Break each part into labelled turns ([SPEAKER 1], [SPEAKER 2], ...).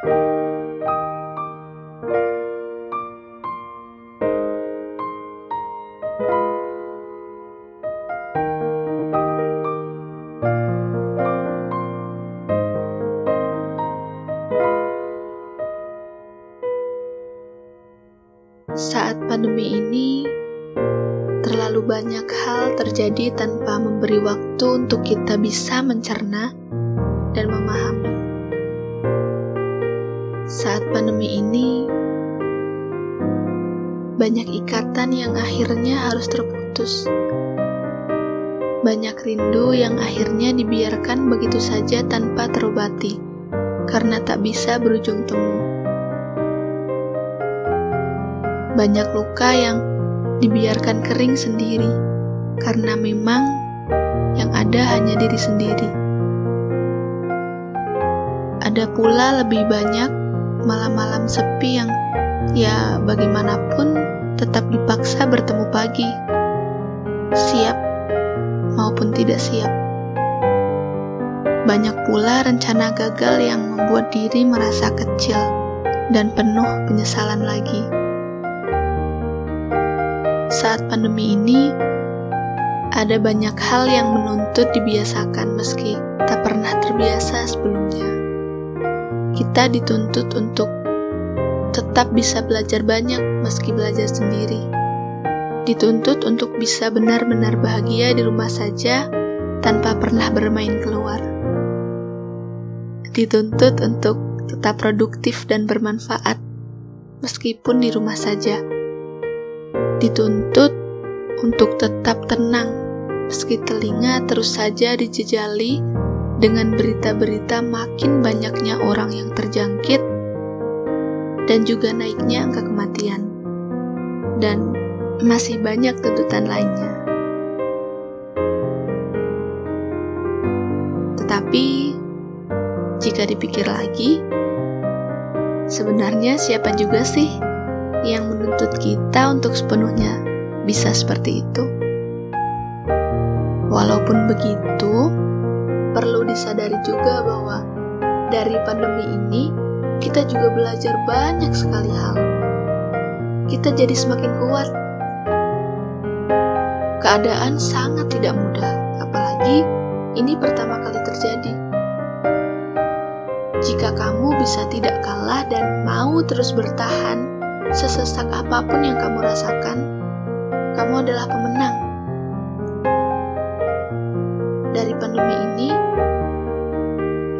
[SPEAKER 1] Saat pandemi ini, terlalu banyak hal terjadi tanpa memberi waktu untuk kita bisa mencerna dan memahami. Saat pandemi ini, banyak ikatan yang akhirnya harus terputus. Banyak rindu yang akhirnya dibiarkan begitu saja tanpa terobati, karena tak bisa berujung temu banyak luka yang dibiarkan kering sendiri, karena memang yang ada hanya diri sendiri. Ada pula lebih banyak malam-malam sepi yang ya bagaimanapun tetap dipaksa bertemu pagi, siap maupun tidak siap. Banyak pula rencana gagal yang membuat diri merasa kecil dan penuh penyesalan lagi. Saat pandemi ini, ada banyak hal yang menuntut dibiasakan meski tak pernah terbiasa sebelumnya. Kita dituntut untuk tetap bisa belajar banyak meski belajar sendiri. Dituntut untuk bisa benar-benar bahagia di rumah saja tanpa pernah bermain keluar. Dituntut untuk tetap produktif dan bermanfaat meskipun di rumah saja dituntut untuk tetap tenang meski telinga terus saja dijejali dengan berita-berita makin banyaknya orang yang terjangkit dan juga naiknya angka kematian dan masih banyak tuntutan lainnya. Tetapi jika dipikir lagi, sebenarnya siapa juga sih yang menuntut kita untuk sepenuhnya bisa seperti itu. Walaupun begitu, perlu disadari juga bahwa dari pandemi ini kita juga belajar banyak sekali hal. Kita jadi semakin kuat. Keadaan sangat tidak mudah, apalagi ini pertama kali terjadi. Jika kamu bisa tidak kalah dan mau terus bertahan, Sesesak apa pun yang kamu rasakan, kamu adalah pemenang. Dari pandemi ini,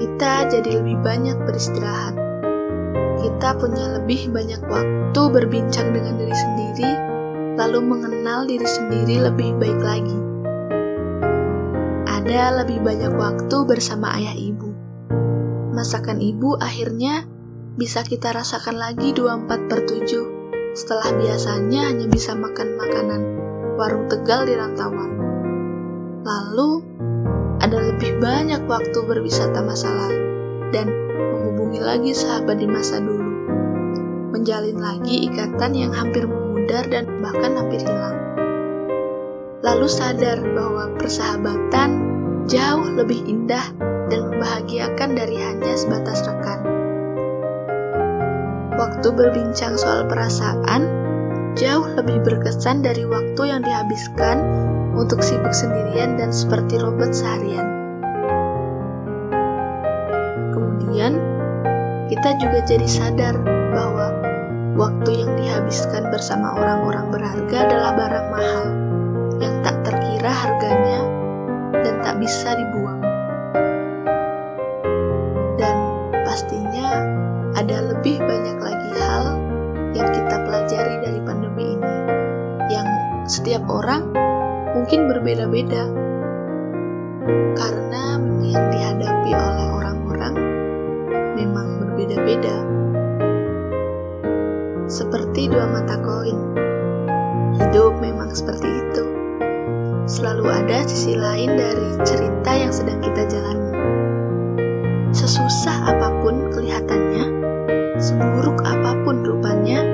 [SPEAKER 1] kita jadi lebih banyak beristirahat. Kita punya lebih banyak waktu berbincang dengan diri sendiri, lalu mengenal diri sendiri lebih baik lagi. Ada lebih banyak waktu bersama ayah ibu. Masakan ibu akhirnya bisa kita rasakan lagi 24 per 7 setelah biasanya hanya bisa makan makanan warung tegal di rantauan. Lalu, ada lebih banyak waktu berwisata masa lalu dan menghubungi lagi sahabat di masa dulu. Menjalin lagi ikatan yang hampir memudar dan bahkan hampir hilang. Lalu sadar bahwa persahabatan jauh lebih indah dan membahagiakan dari hanya sebatas rekan waktu berbincang soal perasaan jauh lebih berkesan dari waktu yang dihabiskan untuk sibuk sendirian dan seperti robot seharian. Kemudian, kita juga jadi sadar bahwa waktu yang dihabiskan bersama orang-orang berharga adalah barang mahal yang tak terkira harganya dan tak bisa dibuang. Dan pastinya ada lebih banyak lagi hal yang kita pelajari dari pandemi ini, yang setiap orang mungkin berbeda-beda, karena yang dihadapi oleh orang-orang memang berbeda-beda, seperti dua mata koin. Hidup memang seperti itu, selalu ada sisi lain dari cerita yang sedang kita jalani. Sesusah apa pun kelihatannya seburuk apa pun rupanya,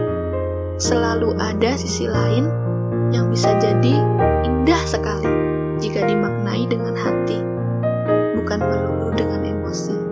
[SPEAKER 1] selalu ada sisi lain yang bisa jadi indah sekali jika dimaknai dengan hati, bukan melulu dengan emosi.